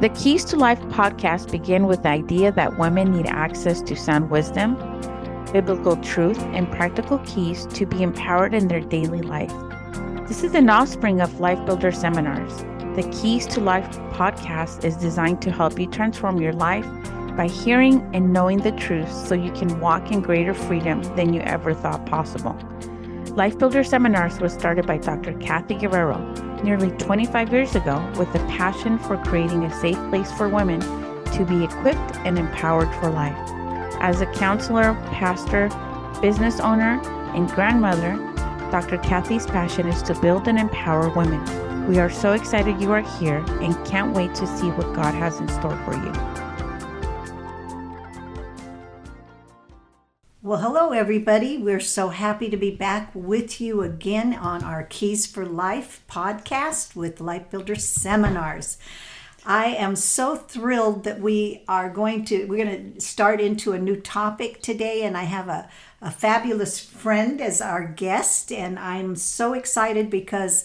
The Keys to Life podcast begin with the idea that women need access to sound wisdom, biblical truth, and practical keys to be empowered in their daily life. This is an offspring of Life Builder seminars. The Keys to Life podcast is designed to help you transform your life by hearing and knowing the truth so you can walk in greater freedom than you ever thought possible. Life Builder Seminars was started by Dr. Cathy Guerrero nearly 25 years ago with a passion for creating a safe place for women to be equipped and empowered for life. As a counselor, pastor, business owner, and grandmother, Dr. Cathy's passion is to build and empower women. We are so excited you are here and can't wait to see what God has in store for you. Well, hello, everybody. We're so happy to be back with you again on our Keys for Life podcast with Life Builder Seminars. I am so thrilled that we are going to we're going to start into a new topic today and I have a, a fabulous friend as our guest and I'm so excited because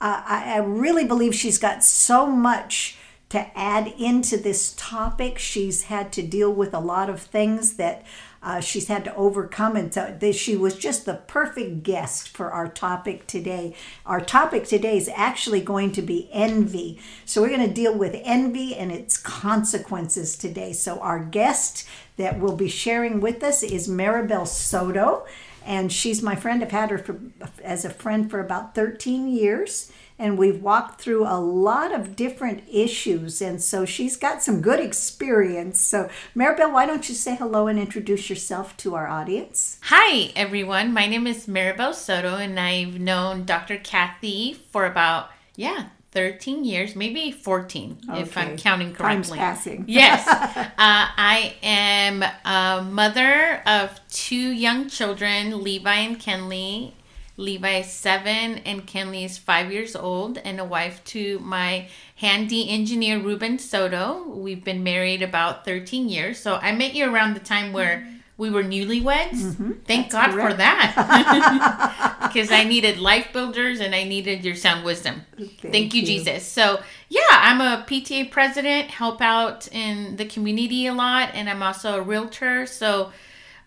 uh, I, I really believe she's got so much to add into this topic. She's had to deal with a lot of things that uh, she's had to overcome. And so she was just the perfect guest for our topic today. Our topic today is actually going to be envy. So we're going to deal with envy and its consequences today. So our guest that will be sharing with us is Maribel Soto. And she's my friend. I've had her for, as a friend for about 13 years and we've walked through a lot of different issues. And so she's got some good experience. So, Maribel, why don't you say hello and introduce yourself to our audience? Hi, everyone. My name is Maribel Soto, and I've known Dr. Cathy for about, yeah, 13 years, maybe 14, okay. if I'm counting correctly. Time's passing. yes. Uh, I am a mother of two young children, Levi and Kenley, Levi is seven and Kenley is five years old, and a wife to my handy engineer Ruben Soto. We've been married about 13 years. So I met you around the time where we were newlyweds. Mm-hmm. Thank That's God correct. for that. because I needed life builders and I needed your sound wisdom. Thank, Thank you, you, Jesus. So, yeah, I'm a PTA president, help out in the community a lot, and I'm also a realtor. So,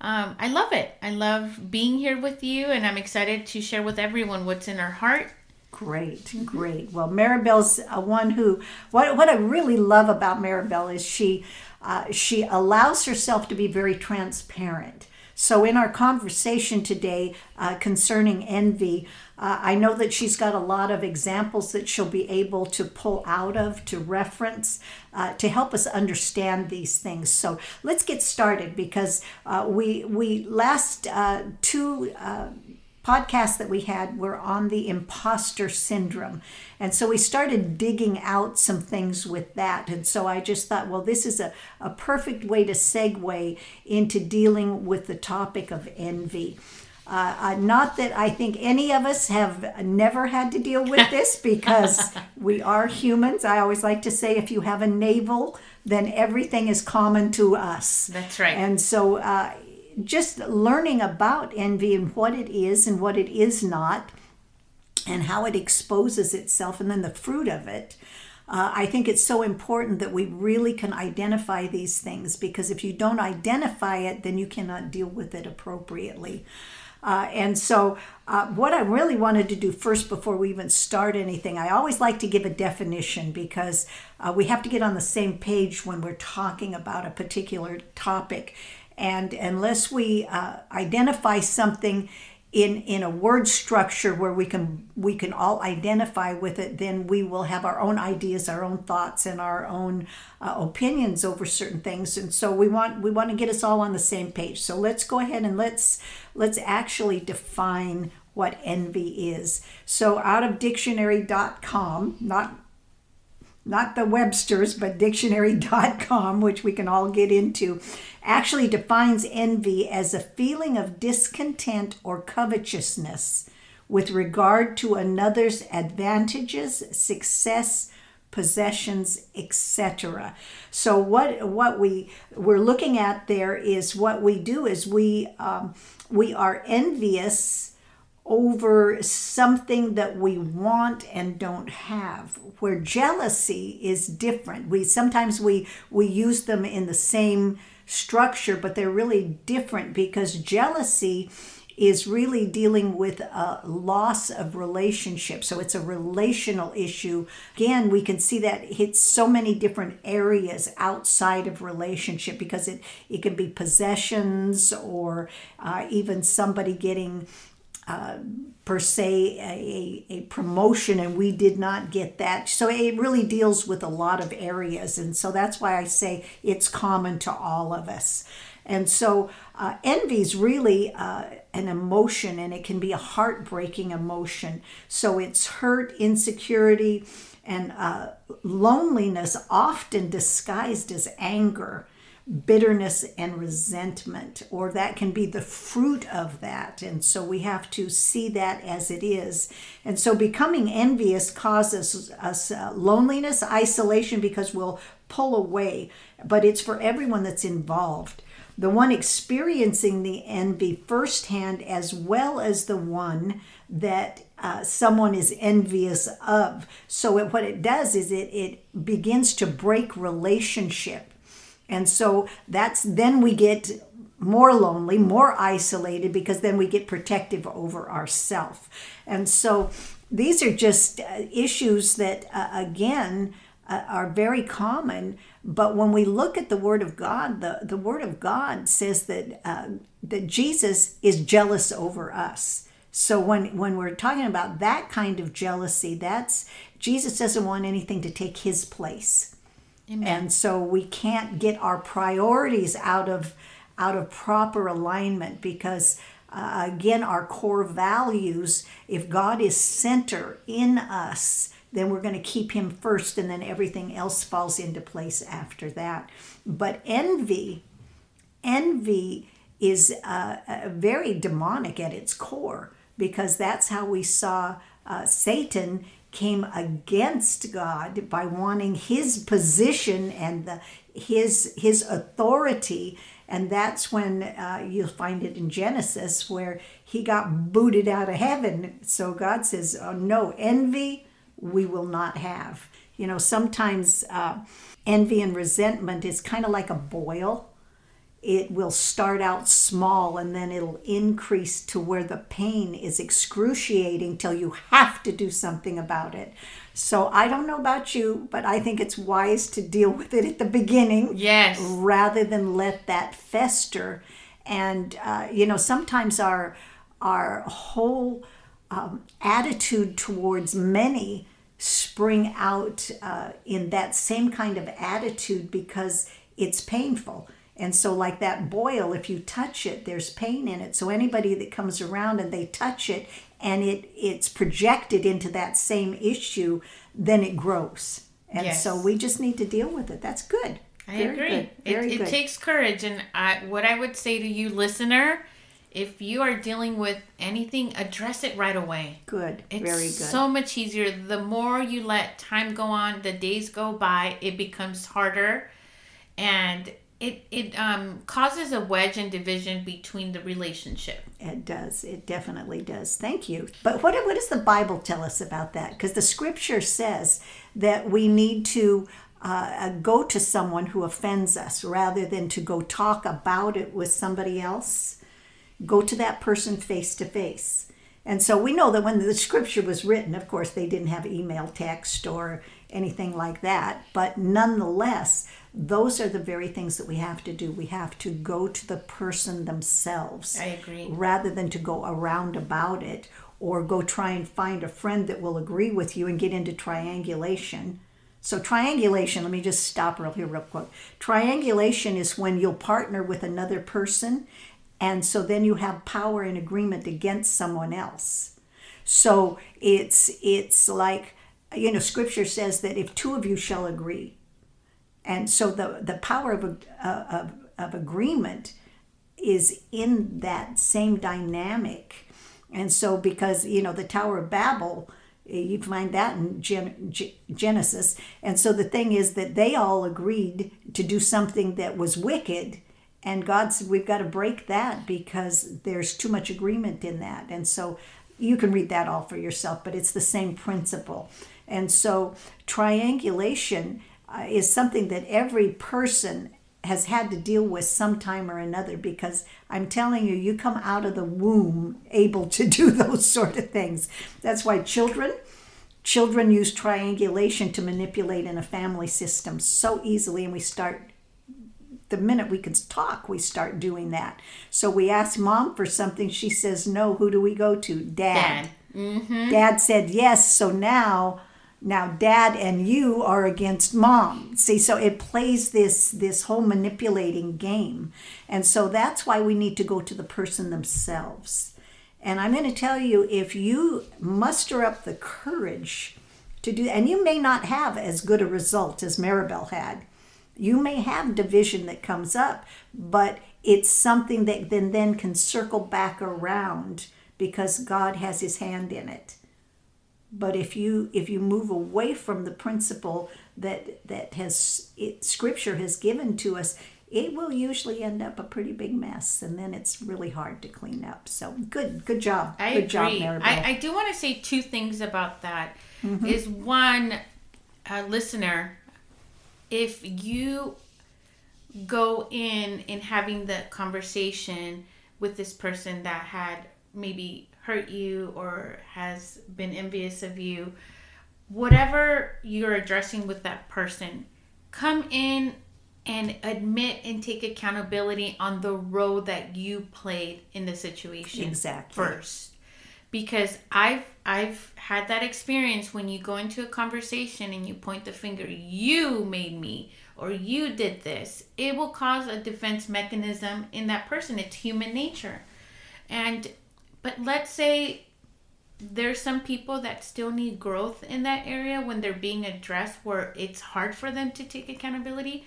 um, I love it. I love being here with you, and I'm excited to share with everyone what's in our heart. Great, great. Well, Maribel's a one who what what I really love about Maribel is she uh, she allows herself to be very transparent. So, in our conversation today uh, concerning envy, uh, I know that she's got a lot of examples that she'll be able to pull out of, to reference, uh, to help us understand these things. So, let's get started because uh, we we last uh, two uh, podcasts that we had were on the imposter syndrome. And so we started digging out some things with that. And so I just thought, well, this is a, a perfect way to segue into dealing with the topic of envy. Uh, uh, not that I think any of us have never had to deal with this because we are humans. I always like to say if you have a navel, then everything is common to us. That's right. And so uh, just learning about envy and what it is and what it is not, and how it exposes itself, and then the fruit of it. Uh, I think it's so important that we really can identify these things because if you don't identify it, then you cannot deal with it appropriately. Uh, and so, uh, what I really wanted to do first before we even start anything, I always like to give a definition because uh, we have to get on the same page when we're talking about a particular topic. And unless we uh, identify something in in a word structure where we can we can all identify with it then we will have our own ideas our own thoughts and our own uh, opinions over certain things. And so we want we want to get us all on the same page. So let's go ahead and let's let's actually define what envy is. So out of dictionary.com not not the Webster's, but dictionary.com, which we can all get into, actually defines envy as a feeling of discontent or covetousness with regard to another's advantages, success, possessions, etc. So what what we we're looking at there is what we do is we um, we are envious over something that we want and don't have where jealousy is different we sometimes we we use them in the same structure but they're really different because jealousy is really dealing with a loss of relationship. So it's a relational issue. Again, we can see that hits so many different areas outside of relationship because it, it can be possessions or uh, even somebody getting. Uh, per se a, a, promotion and we did not get that. So it really deals with a lot of areas and so that's why i say it's common to all of us. And so uh, envy is really uh, an emotion and it can be a heartbreaking emotion. So it's hurt, insecurity, and uh, loneliness, often disguised as anger, bitterness, and resentment, or that can be the fruit of that. And so we have to see that as it is. And so becoming envious causes us uh, loneliness, isolation, because we'll pull away. But it's for everyone that's involved the one experiencing the envy firsthand, as well as the one that uh, someone is envious of. So, it, what it does is it, it begins to break relationship. And so that's then we get more lonely, more isolated, because then we get protective over ourself. And so these are just uh, issues that, uh, again, uh, are very common. But when we look at the Word of God, the, the Word of God says that uh, that Jesus is jealous over us. So when when we're talking about that kind of jealousy, that's Jesus doesn't want anything to take His place, Amen. and so we can't get our priorities out of out of proper alignment because. Uh, again, our core values, if God is center in us, then we're going to keep him first and then everything else falls into place after that but envy envy is uh, uh, very demonic at its core because that's how we saw uh, satan came against god by wanting his position and the, his his authority and that's when uh, you'll find it in genesis where he got booted out of heaven so god says oh no envy we will not have. You know, sometimes uh, envy and resentment is kind of like a boil. It will start out small and then it'll increase to where the pain is excruciating till you have to do something about it. So I don't know about you, but I think it's wise to deal with it at the beginning. Yes. Rather than let that fester. And, uh, you know, sometimes our, our whole um, attitude towards many spring out uh, in that same kind of attitude because it's painful. And so, like that boil, if you touch it, there's pain in it. So, anybody that comes around and they touch it and it, it's projected into that same issue, then it grows. And yes. so, we just need to deal with it. That's good. I Very agree. Good. Very it, good. it takes courage. And I, what I would say to you, listener, if you are dealing with anything, address it right away. Good. It's Very good. so much easier. The more you let time go on, the days go by, it becomes harder. And it, it um, causes a wedge and division between the relationship. It does. It definitely does. Thank you. But what, what does the Bible tell us about that? Because the scripture says that we need to uh, go to someone who offends us rather than to go talk about it with somebody else go to that person face to face. And so we know that when the scripture was written, of course, they didn't have email, text, or anything like that. But nonetheless, those are the very things that we have to do. We have to go to the person themselves. I agree. Rather than to go around about it or go try and find a friend that will agree with you and get into triangulation. So, triangulation, let me just stop real here, real quick. Triangulation is when you'll partner with another person and so then you have power and agreement against someone else so it's it's like you know scripture says that if two of you shall agree and so the the power of uh, of, of agreement is in that same dynamic and so because you know the tower of babel you find that in Gen- genesis and so the thing is that they all agreed to do something that was wicked and God said, we've got to break that because there's too much agreement in that. And so you can read that all for yourself, but it's the same principle. And so triangulation uh, is something that every person has had to deal with sometime or another because I'm telling you, you come out of the womb able to do those sort of things. That's why children children use triangulation to manipulate in a family system so easily and we start the minute we can talk we start doing that so we ask mom for something she says no who do we go to dad Dad. Mm-hmm. dad said yes so now now dad and you are against mom. See so it plays this this whole manipulating game. And so that's why we need to go to the person themselves. And i'm going to tell you if you muster up the courage to do and you may not have as good a result as maribel had. You may have division that comes up but it's something that then then can circle back around because god has his hand in it but if you if you move away from the principle that that has it, scripture has given to us it will usually end up a pretty big mess and then it's really hard to clean up so good good job I good agree. job. I, I do want to say two things about that. Mm-hmm. Is one, uh, listener, if you go in in having the conversation with this person that had maybe hurt you or has been envious of you, whatever you're addressing with that person, come in and admit and take accountability on the role that you played in the situation Exactly. first. Because i've i've had that experience when you go into a conversation and you point the finger you made me or you did this. It will cause a defense mechanism in that person. It's human nature. And but let's say there's some people that still need growth in that area when they're being addressed where it's hard for them to take accountability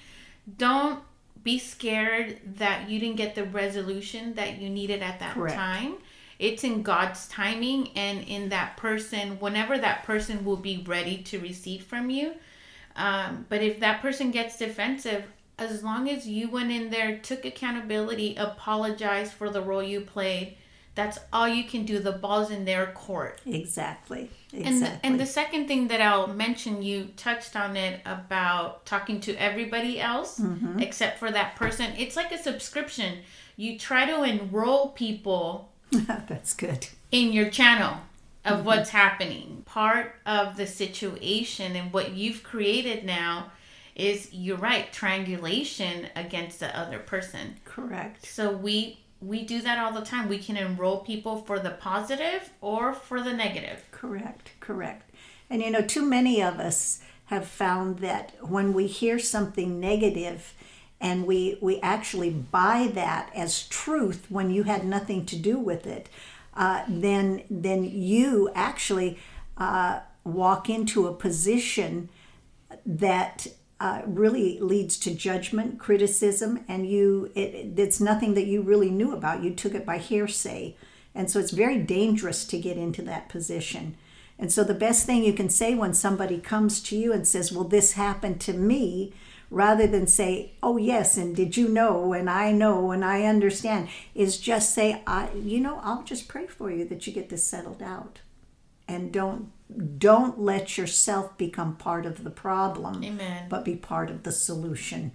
don't be scared that you didn't get the resolution that you needed at that Correct. time it's in God's timing and in that person, whenever that person will be ready to receive from you. Um, but if that person gets defensive, as long as you went in there, took accountability, apologized for the role you played, that's all you can do. The ball's in their court. exactly And exactly the, and the second thing that I'll mention, you touched on it about talking to everybody else Mm-hmm. except for that person. It's like a subscription. You try to enroll people that's good in your channel of Mm-hmm. what's happening. Part of the situation and what you've created now is you're right, triangulation against the other person. correct So we we do that all the time. We can enroll people for the positive or for the negative. Correct, correct. And you know, too many of us have found that when we hear something negative and we, we actually buy that as truth when you had nothing to do with it, uh, then, then you actually uh, walk into a position that uh, really leads to judgment, criticism, and you it, it's nothing that you really knew about. You took it by hearsay, and so it's very dangerous to get into that position. And so the best thing you can say when somebody comes to you and says, "Well, this happened to me," rather than say, "Oh yes, and did you know?" and "I know," and "I understand," is just say, "I, you know, I'll just pray for you that you get this settled out." and don't don't let yourself become part of the problem Amen. but be part of the solution.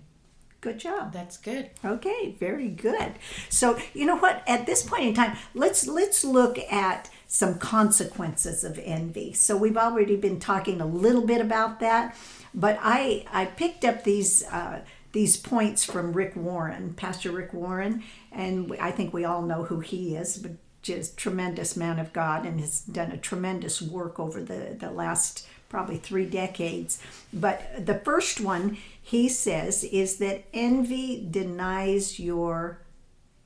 Good job. That's good. okay very good. So you know what? At this point in time let's let's look at some consequences of envy. So we've already been talking a little bit about that but i i picked up these uh, these points from rick warren pastor rick warren and i think we all know who he is but just tremendous man of God and has done a tremendous work over the, the last probably three decades. But the first one he says is that envy denies your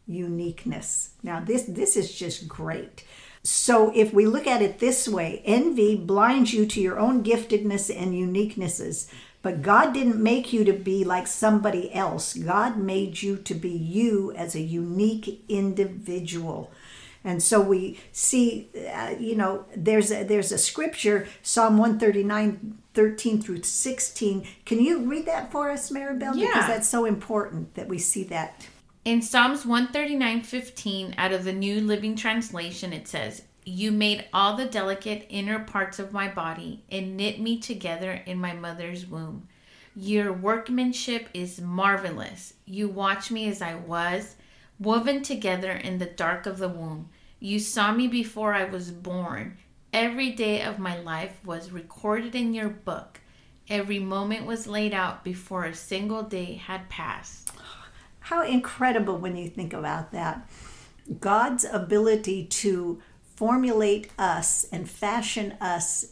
uniqueness. Now this this is just great. So if we look at it this way, envy blinds you to your own giftedness and uniquenesses. But God didn't make you to be like somebody else. God made you to be you as a unique individual. And so we see, uh, you know, there's a, there's a scripture, Psalm 139, 13 through 16. Can you read that for us, Maribel? Yeah. Because that's so important that we see that. In Psalms 139:15 out of the New Living Translation it says, You made all the delicate inner parts of my body and knit me together in my mother's womb. Your workmanship is marvelous. You watch me as I was, woven together in the dark of the womb. You saw me before I was born. Every day of my life was recorded in your book. Every moment was laid out before a single day had passed. How incredible when you think about that. God's ability to formulate us and fashion us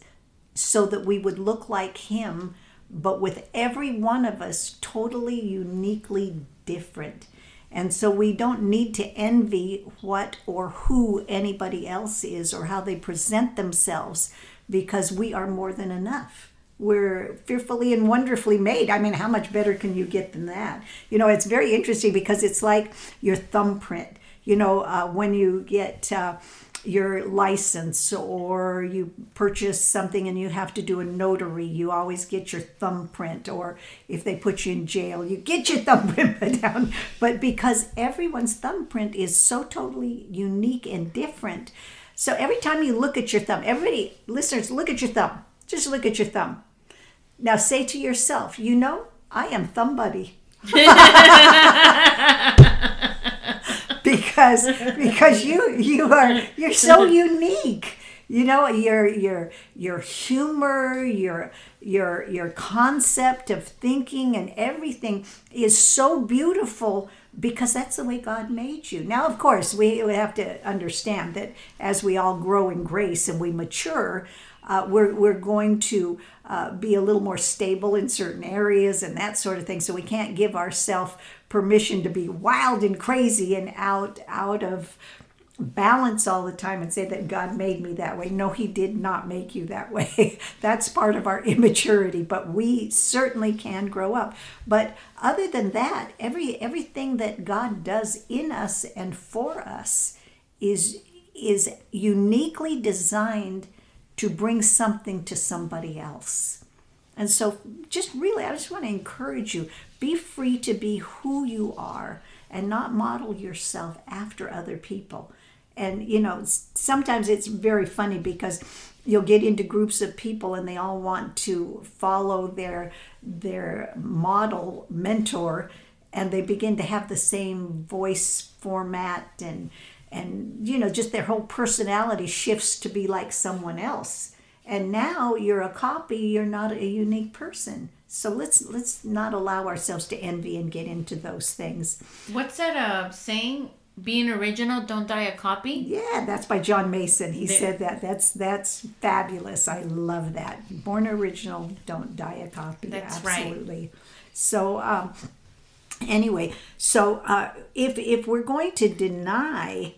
so that we would look like Him, but with every one of us totally uniquely different. And so we don't need to envy what or who anybody else is or how they present themselves because we are more than enough. We're fearfully and wonderfully made. I mean, how much better can you get than that? You know, it's very interesting because it's like your thumbprint. You know, uh, when you get. Uh, your license or you purchase something and you have to do a notary, you always get your thumbprint. Or if they put you in jail, you get your thumbprint put down. But because everyone's thumbprint is so totally unique and different. So every time you look at your thumb, everybody, listeners, look at your thumb. Just look at your thumb. Now say to yourself, you know, I am thumb buddy. because because you you are you're so unique you know your your your humor your your your concept of thinking and everything is so beautiful because that's the way God made you. Now, of course, we, we have to understand that as we all grow in grace and we mature, uh, we're, we're going to uh, be a little more stable in certain areas and that sort of thing. So we can't give ourselves permission to be wild and crazy and out out of balance all the time and say that God made me that way. No, He did not make you that way. That's part of our immaturity, but we certainly can grow up. But other than that, every everything that God does in us and for us is is uniquely designed to bring something to somebody else. And so just really I just want to encourage you be free to be who you are and not model yourself after other people. And, you know, sometimes it's very funny because you'll get into groups of people and they all want to follow their their model mentor and they begin to have the same voice format and and you know just their whole personality shifts to be like someone else and now you're a copy you're not a unique person so let's let's not allow ourselves to envy and get into those things. What's that uh, saying? Being original, don't die a copy. Yeah, that's by John Mason. He there. said that. That's that's fabulous. I love that. Born original, don't die a copy. That's Absolutely. right. So um, anyway, so uh, if if we're going to deny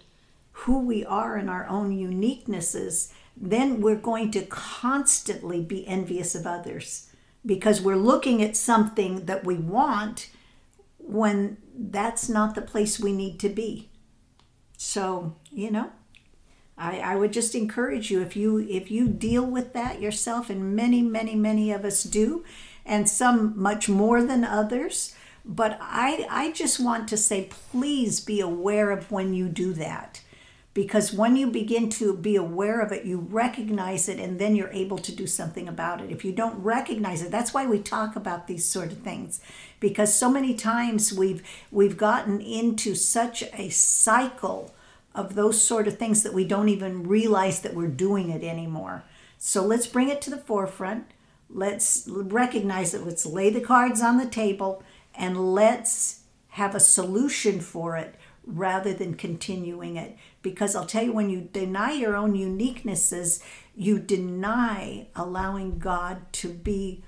who we are and our own uniquenesses, then we're going to constantly be envious of others because we're looking at something that we want when that's not the place we need to be. So, you know, I, I would just encourage you if you if you deal with that yourself, and many, many, many of us do, and some much more than others. But I I just want to say, please be aware of when you do that because when you begin to be aware of it, you recognize it and then you're able to do something about it. If you don't recognize it, that's why we talk about these sort of things because so many times we've we've gotten into such a cycle of those sort of things that we don't even realize that we're doing it anymore. So let's bring it to the forefront. Let's recognize it. Let's lay the cards on the table and let's have a solution for it rather than continuing it. Because I'll tell you, when you deny your own uniquenesses, you deny allowing God to be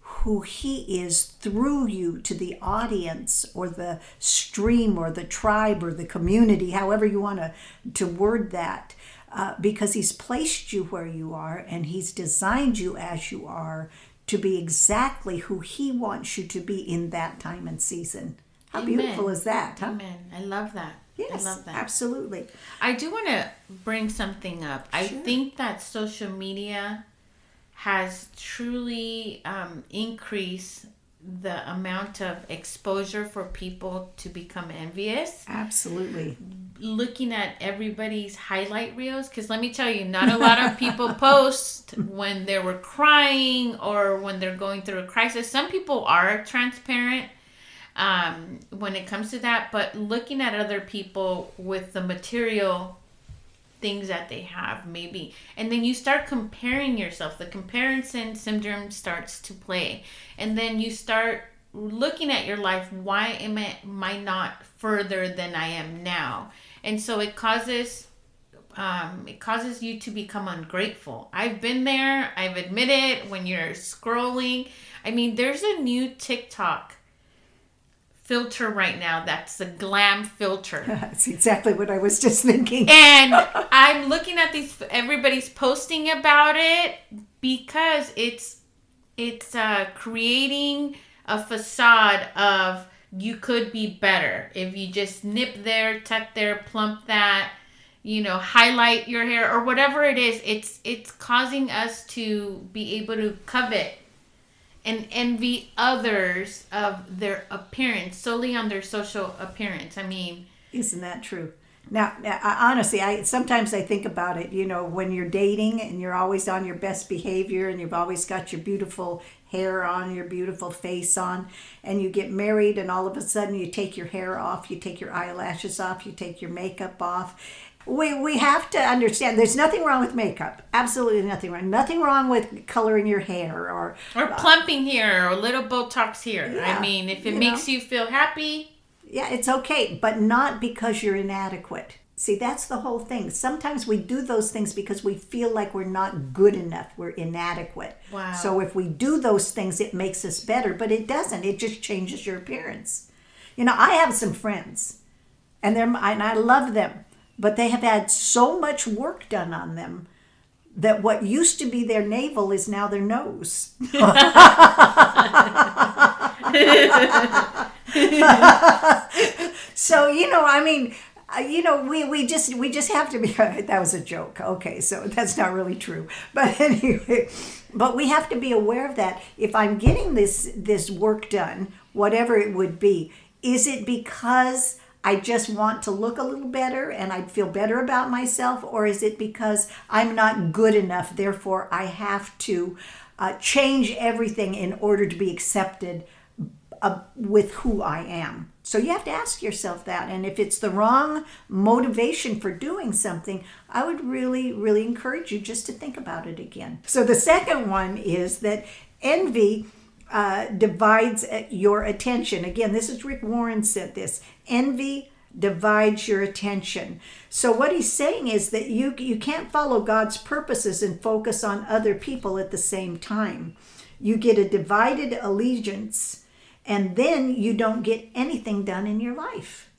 who He is through you to the audience or the stream or the tribe or the community, however you want to, to word that. Uh, because He's placed you where you are and He's designed you as you are to be exactly who He wants you to be in that time and season. How Amen. beautiful is that? Huh? Amen. I love that. Yes, I love that. absolutely. I do want to bring something up. Sure. I think that social media has truly um, increased the amount of exposure for people to become envious. Absolutely. looking at everybody's highlight reels because let me tell you not a lot of people post when they were crying or when they're going through a crisis some people are transparent um, when it comes to that but looking at other people with the material things that they have maybe. And then you start comparing yourself. The comparison syndrome starts to play. And then you start looking at your life why am I, am I not further than i am now? And so it causes um, it causes you to become ungrateful. I've been there. I've admitted when you're scrolling. I mean there's a new tiktok filter right now. That's the glam filter. That's exactly what I was just thinking. and i'm looking at these everybody's posting about it because it's it's uh creating a facade of you could be better. If you just nip there tuck there plump that you know highlight your hair or whatever it is it's it's causing us to be able to covet and envy others of their appearance solely on their social appearance i mean Isn't that true? Now, I- honestly, I sometimes I think about it. You know, when you're dating and you're always on your best behavior, and you've always got your beautiful hair on, your beautiful face on, and you get married, and all of a sudden you take your hair off, you take your eyelashes off, you take your makeup off. We we have to understand. There's nothing wrong with makeup. Absolutely nothing wrong. Nothing wrong with coloring your hair or or uh, plumping here or a little botox here Yeah, i mean if it you makes know. you feel happy Yeah, it's okay, but not because you're inadequate. See, that's the whole thing. Sometimes we do those things because we feel like we're not good enough, we're inadequate. Wow. So if we do those things, it makes us better, but it doesn't. It just changes your appearance. You know, I have some friends, and they're and I love them, but they have had so much work done on them that what used to be their navel is now their nose. so you know i mean uh, you know we, we just we just have to be that was a joke. Okay so that's not really true. But anyway but we have to be aware of that. If i'm getting this this work done whatever it would be is it because I just want to look a little better and I'd feel better about myself, or is it because I'm not good enough, therefore I have to uh, change everything in order to be accepted uh, with who I am. So you have to ask yourself that. And if it's the wrong motivation for doing something, I would really, really encourage you just to think about it again. So the second one is that envy uh, divides uh, your attention. Again, this is Rick Warren said this. Envy divides your attention. So what he's saying is that you you can't follow God's purposes and focus on other people at the same time. You get a divided allegiance and then you don't get anything done in your life.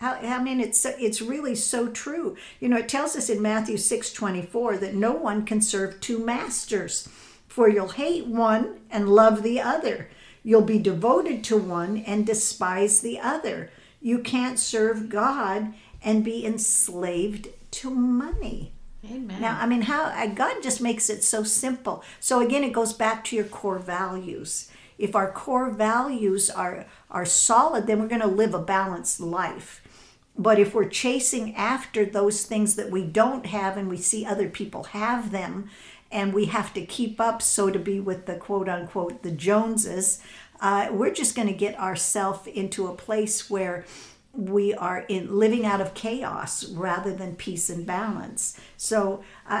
I I mean, it's it's really so true. You know, it tells us in Matthew six twenty four that no one can serve two masters, for you'll hate one and love the other. You'll be devoted to one and despise the other. You can't serve God and be enslaved to money. amen Now, I mean, how uh, God just makes it so simple. So again, it goes back to your core values. If our core values are are solid, then we're going to live a balanced life. But if we're chasing after those things that we don't have and we see other people have them and we have to keep up, so to be with the quote unquote the Joneses, uh, we're just going to get ourselves into a place where we are in living out of chaos rather than peace and balance. So I,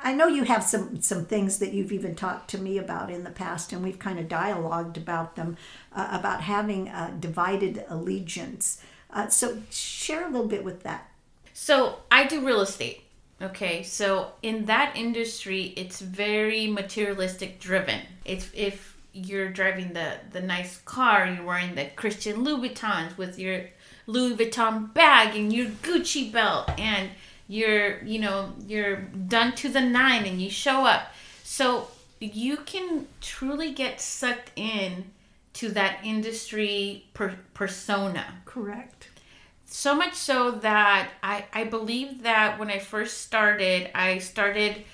I, I know you have some some things that you've even talked to me about in the past, and we've kind of dialogued about them, uh, about having a divided allegiance. Uh, so share a little bit with that. So I do real estate. Okay, so in that industry, it's very materialistic driven. It's if you're driving the the nice car, you're wearing the Christian Louboutins with your Louis Vuitton bag and your Gucci belt, and you're you know you're done to the nine, and you show up. So you can truly get sucked in to that industry per- persona Correct. So much so that I, I believe that when I first started, I started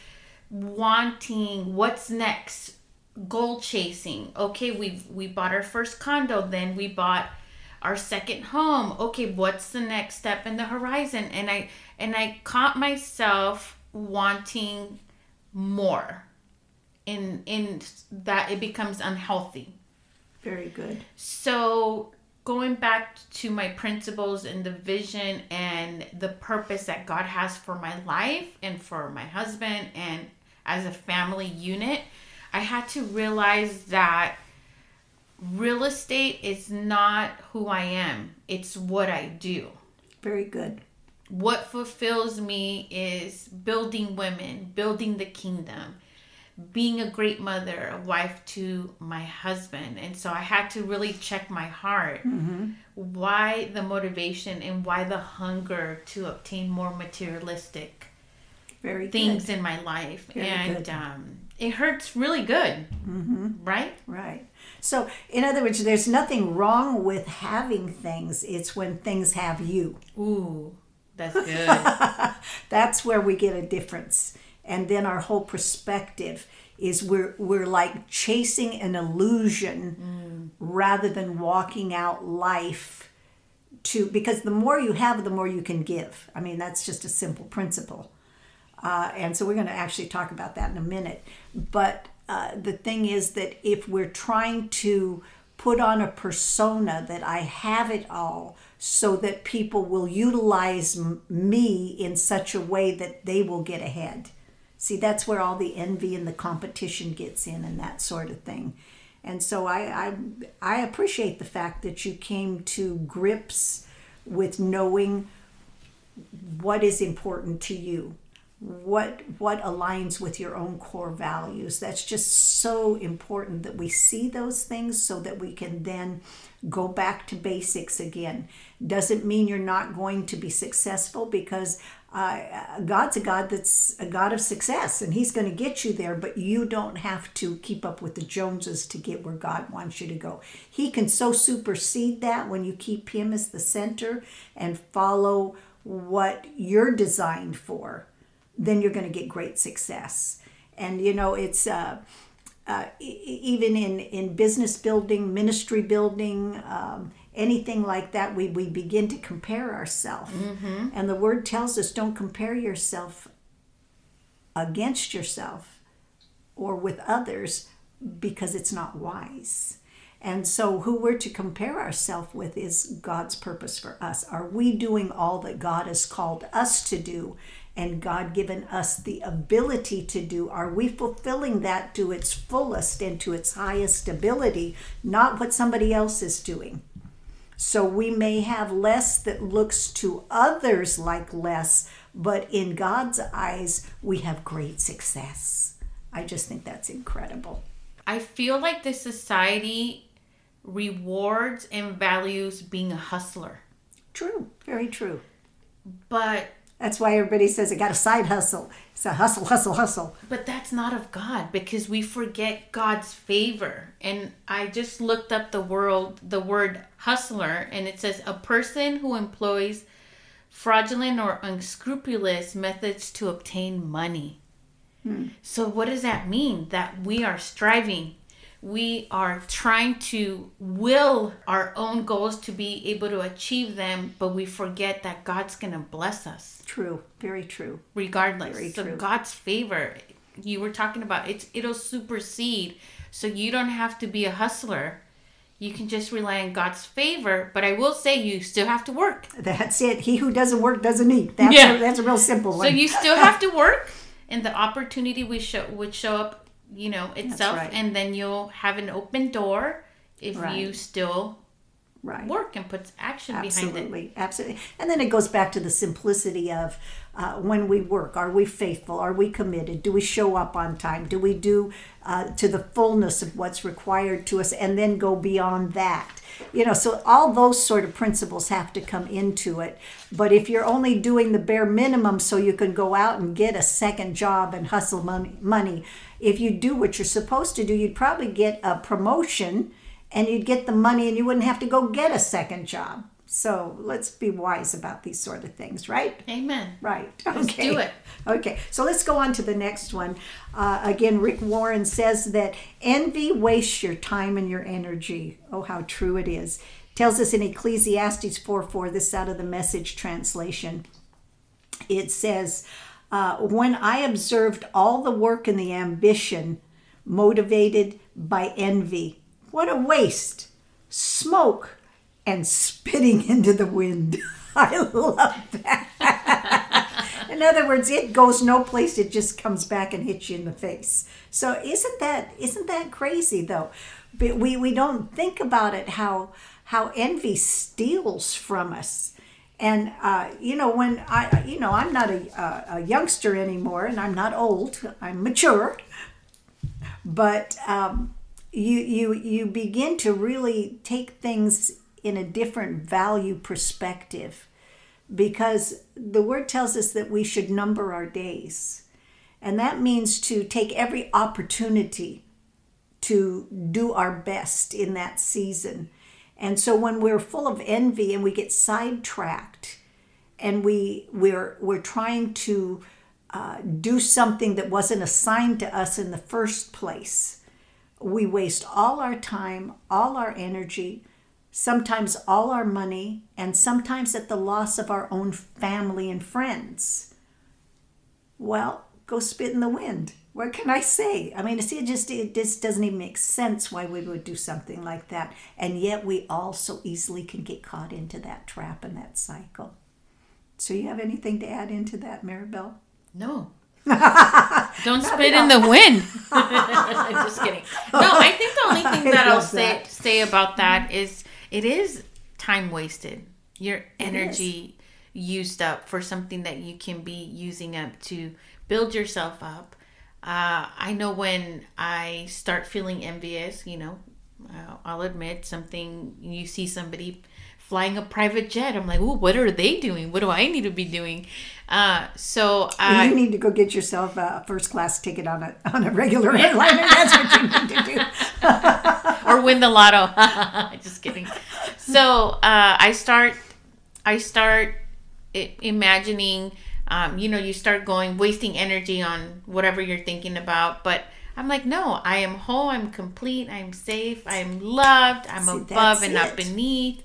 wanting what's next, goal chasing. Okay, we we bought our first condo, then we bought our second home. Okay, what's the next step in the horizon? And I and I caught myself wanting more in in that it becomes unhealthy. Very good. So going back to my principles and the vision and the purpose that God has for my life and for my husband and as a family unit, I had to realize that real estate is not who I am, it's what I do. Very good. What fulfills me is building women, building the kingdom, being a great mother, a wife to my husband. And so I had to really check my heart. Why the motivation and why the hunger to obtain more materialistic Very things good. in my life? Very and um, it hurts really good, right? Right. So, in other words, there's nothing wrong with having things. It's when things have you. Ooh, that's good. That's where we get a difference. And then our whole perspective is we're we're like chasing an illusion rather than walking out life to because the more you have the more you can give. I mean that's just a simple principle. Uh, and so we're going to actually talk about that in a minute. But uh, the thing is that if we're trying to put on a persona that I have it all so that people will utilize m- me in such a way that they will get ahead. See, that's where all the envy and the competition gets in and that sort of thing. And so I, I, I appreciate the fact that you came to grips with knowing what is important to you what what aligns with your own core values that's just so important that we see those things so that we can then go back to basics again doesn't mean you're not going to be successful because uh, god's a god that's a god of success and he's going to get you there but you don't have to keep up with the joneses to get where god wants you to go he can so supersede that when you keep him as the center and follow what you're designed for then you're going to get great success. And you know, it's uh, uh, even in in business building, ministry building, um, anything like that, we we begin to compare ourselves. Mm-hmm. And the word tells us, don't compare yourself against yourself or with others because it's not wise. And so, who we're to compare ourselves with is God's purpose for us. Are we doing all that God has called us to do and God given us the ability to do? Are we fulfilling that to its fullest and to its highest ability, not what somebody else is doing? So we may have less that looks to others like less, but in God's eyes, we have great success. I just think that's incredible. I feel like this society rewards and values being a hustler. True, very true. But That's why everybody says I got a side hustle. It's a hustle, hustle, hustle. but that's not of God because we forget God's favor. And I just looked up the world the word hustler and it says a person who employs fraudulent or unscrupulous methods to obtain money. Hmm. So what does that mean? That we are striving we are trying to will our own goals to be able to achieve them, but we forget that God's going to bless us True, very true. regardless. Very so true. God's favor, you were talking about, it's it'll supersede. So you don't have to be a hustler. You can just rely on God's favor, but I will say you still have to work. That's it. He who doesn't work doesn't eat. That's, Yeah. a, that's a real simple one. So you still have to work, and the opportunity would show would show up, you know, itself, right. and then you'll have an open door if Right. you still right. work and puts action behind it. Absolutely, absolutely. And then it goes back to the simplicity of uh, when we work. Are we faithful? Are we committed? Do we show up on time? Do we do uh, to the fullness of what's required to us and then go beyond that? You know, so all those sort of principles have to come into it. But if you're only doing the bare minimum so you can go out and get a second job and hustle money, money if you do what you're supposed to do, you'd probably get a promotion and you'd get the money and you wouldn't have to go get a second job. So let's be wise about these sort of things, right? Amen. Right. Let's okay. do it. Okay, so let's go on to the next one. Uh, again, Rick Warren says that envy wastes your time and your energy. Oh, how true it is. tells us in Ecclesiastes 4 4, this out of the message translation. It says, uh, When I observed all the work and the ambition motivated by envy, what a waste! Smoke and spitting into the wind. I love that. in other words, it goes no place, it just comes back and hits you in the face. So isn't that isn't that crazy though? But we, we don't think about it how how envy steals from us. And uh, you know when I you know I'm not a, a, a youngster anymore, and I'm not old. I'm mature, but um, you you you begin to really take things in a different value perspective because the word tells us that we should number our days. And that means to take every opportunity to do our best in that season. And so when we're full of envy and we get sidetracked and we we're we're trying to uh, do something that wasn't assigned to us in the first place, we waste all our time, all our energy, sometimes all our money, and sometimes at the loss of our own family and friends. Well, go spit in the wind. What can I say? I mean, see, it just it just doesn't even make sense why we would do something like that, and yet we all so easily can get caught into that trap and that cycle. So, you have anything to add into that, Maribel? No. Don't spit in the wind. I'm just kidding. No, I think the only thing that I'll say that. say about that is it is time wasted. Your energy used up for something that you can be using up to build yourself up. Uh, I know when I start feeling envious, you know, I'll admit something, you see somebody flying a private jet. I'm like, oh, what are they doing? What do I need to be doing? Uh, so I, you need to go get yourself a first class ticket on a on a regular airliner. That's what you need to do. or win the lotto. Just kidding. So uh, I start, I start imagining. Um, you know, you start going wasting energy on whatever you're thinking about, but. I'm like, no, I am whole, I'm complete, I'm safe, I'm loved, I'm See, above and it. not beneath.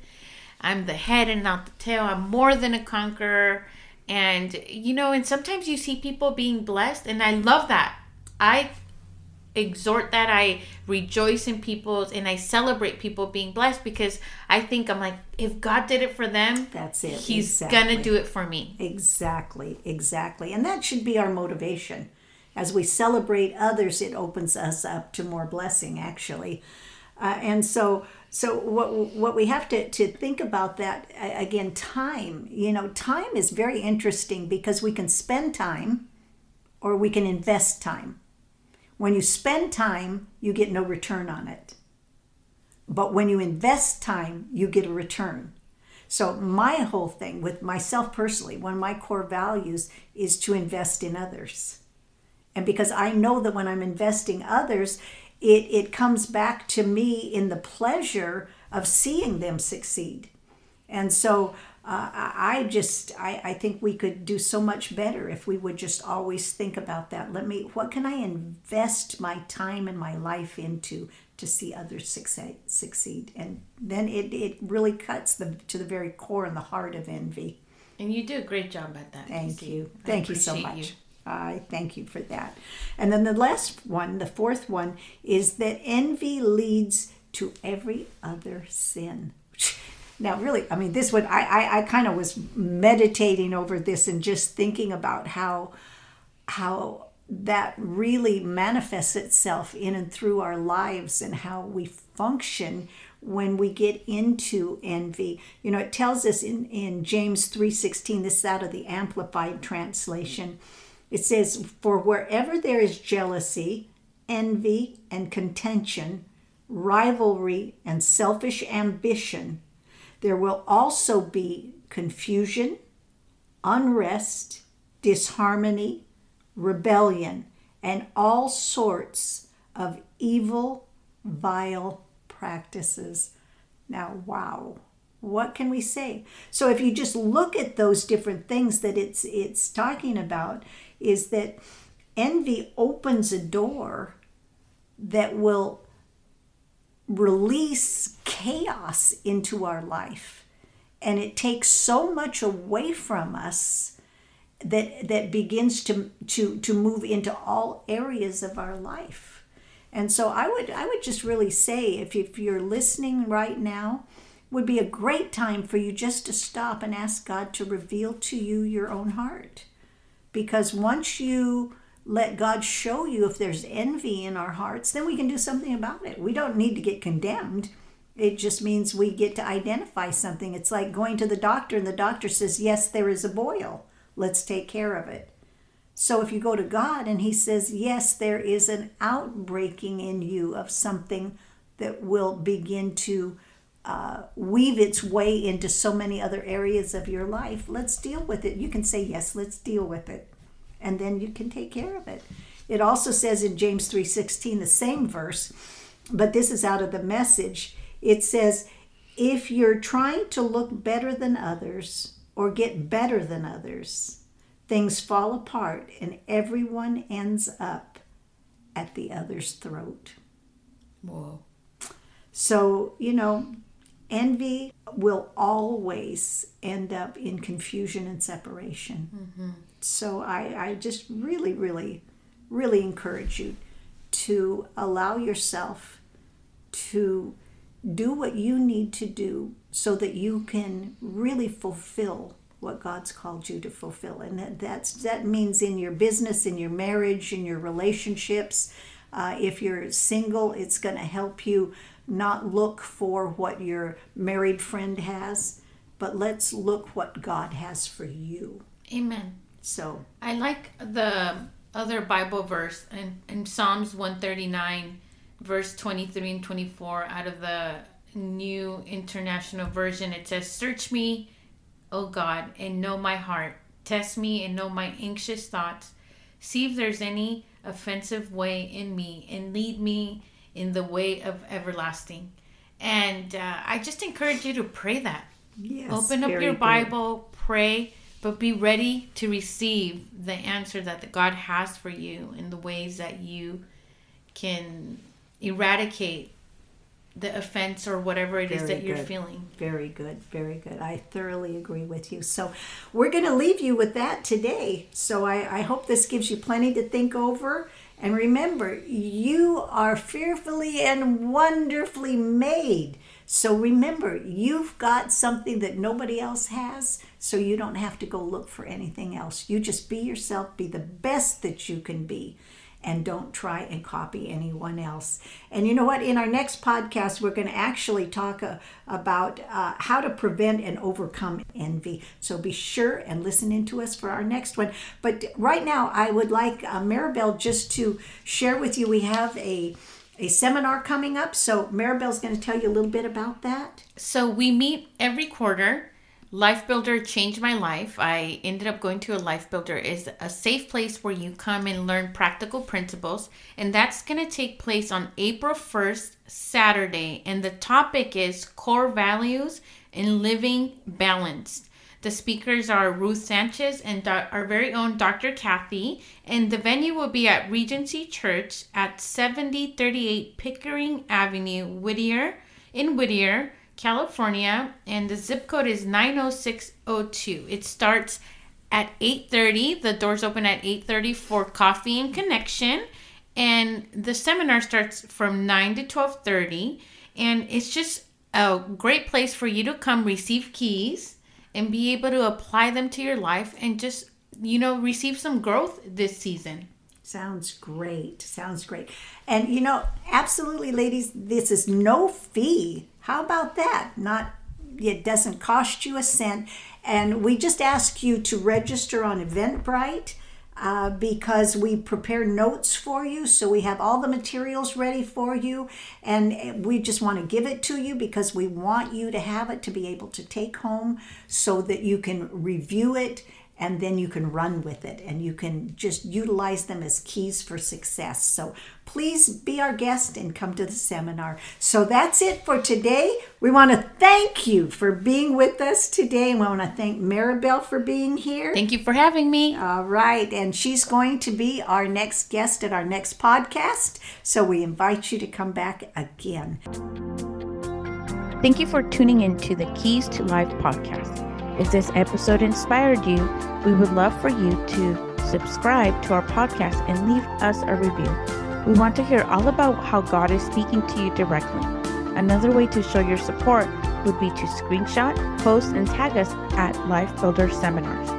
I'm the head and not the tail. I'm more than a conqueror. And, you know, and sometimes you see people being blessed, and I love that. I exhort that. I rejoice in people's and I celebrate people being blessed because I think I'm like, if God did it for them, that's it. He's exactly. gonna do it for me. Exactly, exactly. And that should be our motivation. As we celebrate others, it opens us up to more blessing, actually. Uh, and so so what what we have to, to think about that again time you know time is very interesting because we can spend time or we can invest time. When you spend time you get no return on it. But when you invest time you get a return. So my whole thing with myself personally one of my core values is to invest in others. And because i know that when i'm investing others it, it comes back to me in the pleasure of seeing them succeed. And so uh, I just I, I think we could do so much better if we would just always think about that. Let me what can I invest my time and my life into to see others succeed succeed and then it, it really cuts the to the very core and the heart of envy. And you do a great job at that. Thank you. Thank you so much. You. I thank you for that. And then the last one, the fourth one, is that envy leads to every other sin. Now, really, I mean, this one, I, I, I kind of was meditating over this and just thinking about how, how that really manifests itself in and through our lives and how we function when we get into envy. You know, it tells us in, in James 3.16, this is out of the Amplified Translation, it says, For wherever there is jealousy, envy, and contention, rivalry, and selfish ambition, there will also be confusion, unrest, disharmony, rebellion, and all sorts of evil, vile practices. Now, wow what can we say so if you just look at those different things that it's it's talking about is that envy opens a door that will release chaos into our life. And it takes so much away from us that that begins to to to move into all areas of our life. And so i would i would just really say if, if you're listening right now would be a great time for you just to stop and ask god to reveal to you your own heart because once you let god show you if there's envy in our hearts then we can do something about it we don't need to get condemned it just means we get to identify something. It's like going to the doctor and the doctor says, Yes, there is a boil. Let's take care of it. So if you go to God and He says, Yes, there is an outbreaking in you of something that will begin to uh, weave its way into so many other areas of your life, let's deal with it. You can say, Yes, let's deal with it. And then you can take care of it. It also says in James 3:16 the same verse, but this is out of the message it says, if you're trying to look better than others or get better than others, things fall apart and everyone ends up at the other's throat. Whoa. So, you know, envy will always end up in confusion and separation. Mm-hmm. So, I, I just really, really, really encourage you to allow yourself to do what you need to do so that you can really fulfill what God's called you to fulfill. And that, that's, that means in your business, in your marriage, in your relationships. Uh, if you're single, it's going to help you not look for what your married friend has, but let's look what God has for you. Amen. So I like the other Bible verse in, in Psalms 139 verse 23 and 24 out of the New International Version. It says, Search me, O God, and know my heart. Test me and know my anxious thoughts. See if there's any offensive way in me and lead me in the way of everlasting. And uh, I just encourage you to pray that. Yes, Open up your Bible, good. pray, but be ready to receive the answer that God has for you in the ways that you can eradicate the offense or whatever it very is that you're feeling. Very good, very good. I thoroughly agree with you. So, we're going to leave you with that today. So, I, I hope this gives you plenty to think over. And remember, you are fearfully and wonderfully made. So, remember, you've got something that nobody else has, so you don't have to go look for anything else. You just be yourself, be the best that you can be and don't try and copy anyone else. And you know what? In our next podcast, we're going to actually talk uh, about uh, how to prevent and overcome envy. So be sure and listen into us for our next one. But right now, I would like uh, Maribel just to share with you we have a a seminar coming up. So Maribel's going to tell you a little bit about that. So we meet every quarter Life Builder changed my life. I ended up going to a Life Builder is a safe place where you come and learn practical principles and that's going to take place on April 1st, Saturday, and the topic is core values and living balanced. The speakers are Ruth Sanchez and our very own Dr. Cathy, and the venue will be at Regency Church at 7038 Pickering Avenue, Whittier, in Whittier. California, and the zip code is 90602. It starts at 8:30. The doors open at 8:30 for coffee and connection, and the seminar starts from 9 to 12:30, and it's just a great place for you to come receive keys and be able to apply them to your life and just you know receive some growth this season. Sounds great. Sounds great. And you know, absolutely ladies, this is no fee how about that? Not it doesn't cost you a cent. And we just ask you to register on Eventbrite uh, because we prepare notes for you. So we have all the materials ready for you. And we just want to give it to you because we want you to have it to be able to take home so that you can review it and then you can run with it and you can just utilize them as keys for success. So please be our guest and come to the seminar. So that's it for today. We want to thank you for being with us today and we want to thank Maribel for being here. Thank you for having me. All right, and she's going to be our next guest at our next podcast. So we invite you to come back again. Thank you for tuning in to the Keys to Life podcast. If this episode inspired you, we would love for you to subscribe to our podcast and leave us a review. We want to hear all about how God is speaking to you directly. Another way to show your support would be to screenshot, post, and tag us at Life Builder Seminars.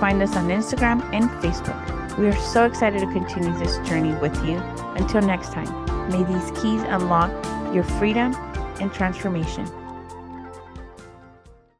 Find us on Instagram and Facebook. We are so excited to continue this journey with you. Until next time, may these keys unlock your freedom and transformation.